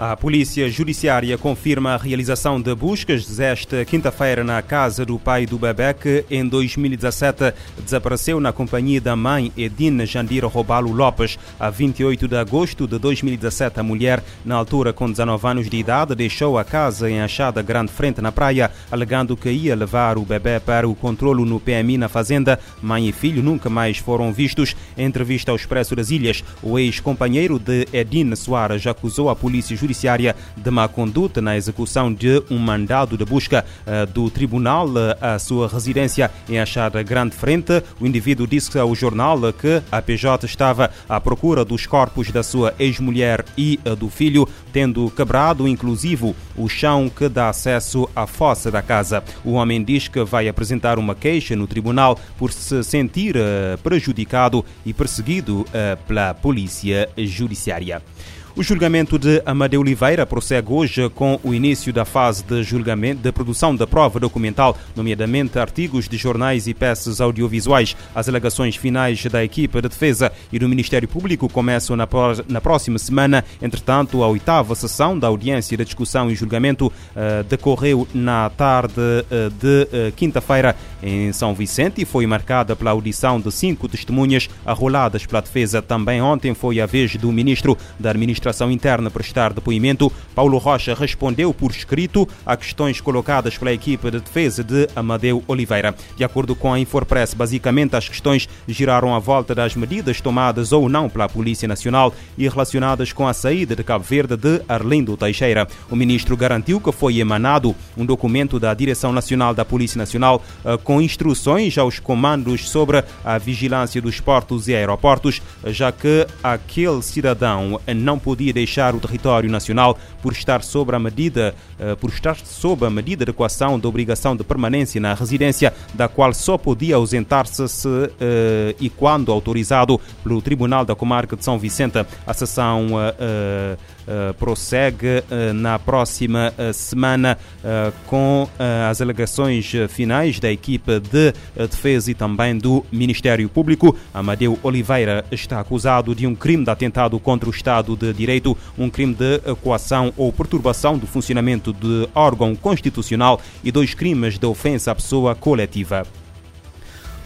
A Polícia Judiciária confirma a realização de buscas esta quinta-feira na casa do pai do bebê que em 2017 desapareceu na companhia da mãe Edina Jandira Robalo Lopes. A 28 de agosto de 2017, a mulher, na altura com 19 anos de idade, deixou a casa em Achada Grande Frente na praia, alegando que ia levar o bebê para o controlo no PMI na fazenda. Mãe e filho nunca mais foram vistos. Em entrevista ao Expresso das Ilhas, o ex-companheiro de Edina Soares acusou a Polícia Judiciária Judiciária de má conduta na execução de um mandado de busca uh, do Tribunal uh, à sua residência em Achada Grande Frente. O indivíduo disse ao jornal que a PJ estava à procura dos corpos da sua ex-mulher e uh, do filho, tendo quebrado inclusive o chão que dá acesso à fossa da casa. O homem diz que vai apresentar uma queixa no tribunal por se sentir prejudicado e perseguido pela Polícia Judiciária. O julgamento de Amadeu Oliveira prossegue hoje com o início da fase de julgamento de produção da prova documental, nomeadamente artigos de jornais e peças audiovisuais. As alegações finais da equipa de defesa e do Ministério Público começam na, na próxima semana. Entretanto, a oitava sessão da audiência de discussão e julgamento uh, decorreu na tarde uh, de uh, quinta-feira em São Vicente e foi marcada pela audição de cinco testemunhas arroladas pela defesa. Também ontem foi a vez do ministro da Administração Administração Interna prestar depoimento, Paulo Rocha respondeu por escrito a questões colocadas pela equipe de defesa de Amadeu Oliveira. De acordo com a Infopress, basicamente as questões giraram à volta das medidas tomadas ou não pela Polícia Nacional e relacionadas com a saída de Cabo Verde de Arlindo Teixeira. O ministro garantiu que foi emanado um documento da Direção Nacional da Polícia Nacional eh, com instruções aos comandos sobre a vigilância dos portos e aeroportos, já que aquele cidadão não podia deixar o território nacional por estar sob a medida, eh, por estar sob a medida de equação da obrigação de permanência na residência, da qual só podia ausentar-se se eh, e quando autorizado pelo Tribunal da Comarca de São Vicente. A sessão eh, Uh, prossegue uh, na próxima uh, semana com as alegações finais da equipe de defesa e também do Ministério Público. Amadeu Oliveira está acusado de um crime de atentado contra o Estado de Direito, um crime de coação ou perturbação do funcionamento de órgão constitucional e dois crimes de ofensa à pessoa coletiva.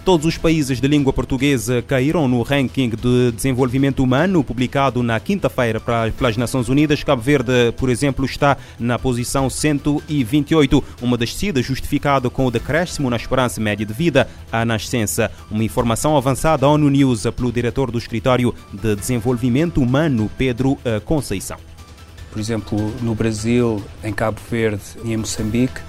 Todos os países de língua portuguesa caíram no ranking de desenvolvimento humano publicado na quinta-feira pelas Nações Unidas. Cabo Verde, por exemplo, está na posição 128, uma descida justificada com o decréscimo na esperança média de vida à nascença. Uma informação avançada à ONU News pelo diretor do Escritório de Desenvolvimento Humano, Pedro eh, Conceição. Por exemplo, no Brasil, em Cabo Verde e em Moçambique,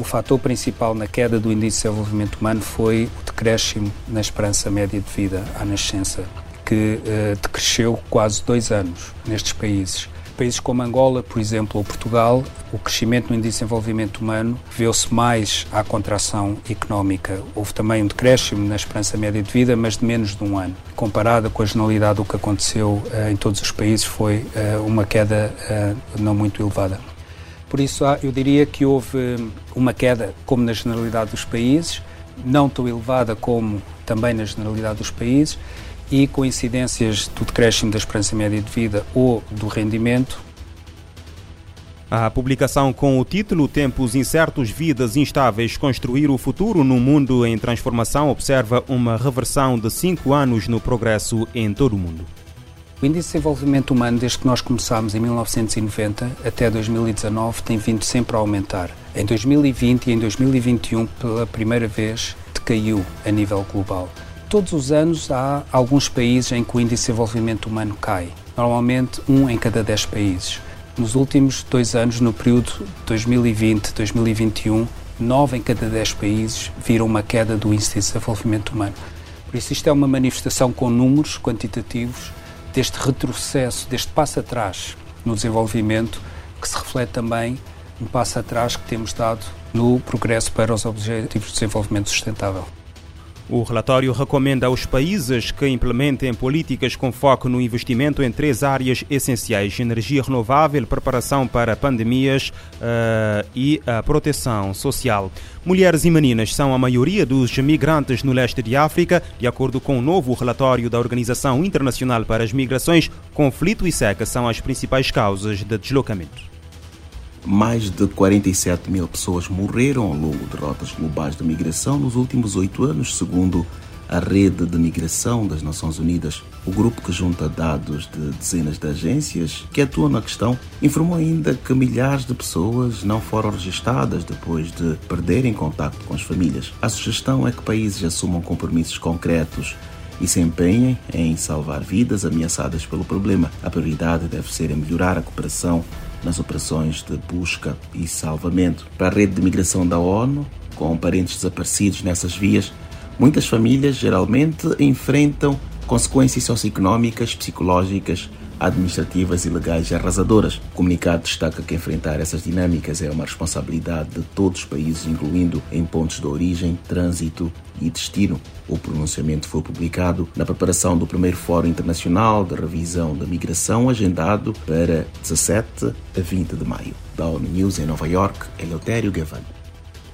o fator principal na queda do índice de desenvolvimento humano foi o decréscimo na esperança média de vida à nascença, que uh, decresceu quase dois anos nestes países. Países como Angola, por exemplo, ou Portugal, o crescimento no índice de desenvolvimento humano viu-se mais à contração económica. Houve também um decréscimo na esperança média de vida, mas de menos de um ano. Comparada com a generalidade do que aconteceu uh, em todos os países, foi uh, uma queda não muito elevada. Por isso, eu diria que houve uma queda, como na generalidade dos países, não tão elevada como também na generalidade dos países, e coincidências do decréscimo da esperança média de vida ou do rendimento. A publicação com o título Tempos Incertos, Vidas Instáveis, Construir o Futuro num Mundo em Transformação observa uma reversão de cinco anos no progresso em todo o mundo. O Índice de Desenvolvimento Humano, desde que nós começámos em 1990 até 2019, tem vindo sempre a aumentar. Em 2020 e em 2021, pela primeira vez, decaiu a nível global. Todos os anos há alguns países em que o Índice de Desenvolvimento Humano cai. Normalmente, um em cada dez países. Nos últimos dois anos, no período 2020-2021, nove em cada dez países viram uma queda do Índice de Desenvolvimento Humano. Por isso, isto é uma manifestação com números quantitativos deste retrocesso, deste passo atrás no desenvolvimento, que se reflete também um passo atrás que temos dado no progresso para os Objetivos de Desenvolvimento Sustentável. O relatório recomenda aos países que implementem políticas com foco no investimento em três áreas essenciais: energia renovável, preparação para pandemias uh, e a proteção social. Mulheres e meninas são a maioria dos migrantes no leste de África, de acordo com o um novo relatório da Organização Internacional para as Migrações. Conflito e seca são as principais causas de deslocamento. Mais de 47 mil pessoas morreram ao longo de rotas globais de migração nos últimos oito anos, segundo a Rede de Migração das Nações Unidas. O grupo que junta dados de dezenas de agências que atuam na questão informou ainda que milhares de pessoas não foram registadas depois de perderem contato com as famílias. A sugestão é que países assumam compromissos concretos e se empenhem em salvar vidas ameaçadas pelo problema. A prioridade deve ser em melhorar a cooperação nas operações de busca e salvamento. Para a rede de migração da ONU, com parentes desaparecidos nessas vias, muitas famílias geralmente enfrentam consequências socioeconómicas, psicológicas, administrativas e legais arrasadoras. O comunicado destaca que enfrentar essas dinâmicas é uma responsabilidade de todos os países, incluindo em pontos de origem, trânsito e destino. O pronunciamento foi publicado na preparação do primeiro Fórum Internacional de Revisão da Migração, agendado para 17 a 20 de maio. Da ONU News em Nova York, Eleutério Gavan.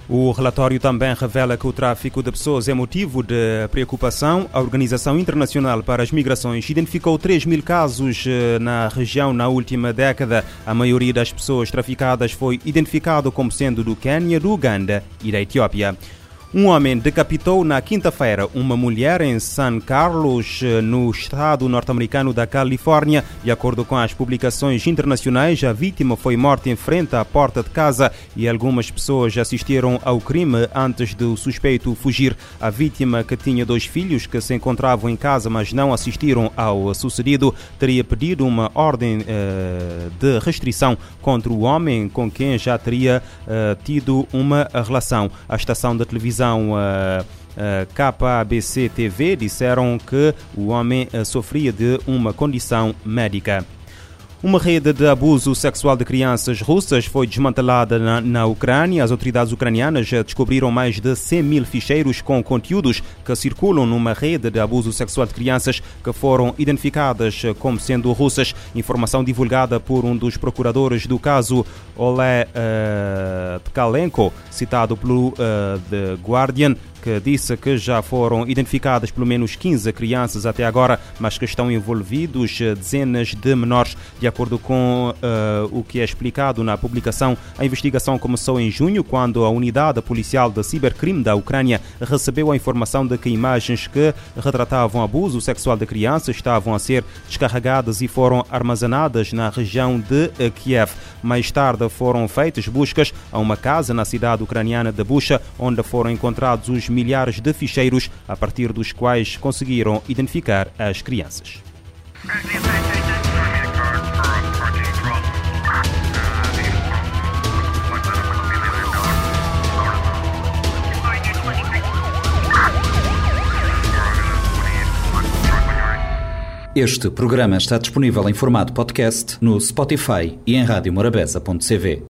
O relatório também revela que o tráfico de pessoas é motivo de preocupação. A Organização Internacional para as Migrações identificou 3 mil casos eh, na região na última década. A maioria das pessoas traficadas foi identificado como sendo do Quênia, do Uganda e da Etiópia. Um homem decapitou na quinta-feira uma mulher em San Carlos, no estado norte-americano da Califórnia. De acordo com as publicações internacionais, a vítima foi morta em frente à porta de casa e algumas pessoas assistiram ao crime antes do suspeito fugir. A vítima, que tinha dois filhos que se encontravam em casa, mas não assistiram ao sucedido, teria pedido uma ordem uh, de restrição contra o homem com quem já teria uh, tido uma relação. A estação de televisão televisão uh, KABC TV disseram que o homem uh, sofria de uma condição médica. Uma rede de abuso sexual de crianças russas foi desmantelada na, na, Ucrânia. As autoridades ucranianas descobriram mais de 100 mil ficheiros com conteúdos que circulam numa rede de abuso sexual de crianças que foram identificadas como sendo russas. Informação divulgada por um dos procuradores do caso, Olé uh, Tkalenko, citado pelo uh, The Guardian, que disse que já foram identificadas pelo menos 15 crianças até agora, mas que estão envolvidos eh, dezenas de menores. De acordo com uh, o que é explicado na publicação, a investigação começou em junho, quando a unidade policial de cibercrime da Ucrânia recebeu a informação de que imagens que retratavam abuso sexual de crianças estavam a ser descarregadas e foram armazenadas na região de eh, Kiev. Mais tarde foram feitas buscas a uma casa na cidade ucraniana de Bucha, onde foram encontrados os milhares de ficheiros a partir dos quais conseguiram identificar as crianças. Este programa está disponível em formato podcast no Spotify e em radiomorabeza.cv.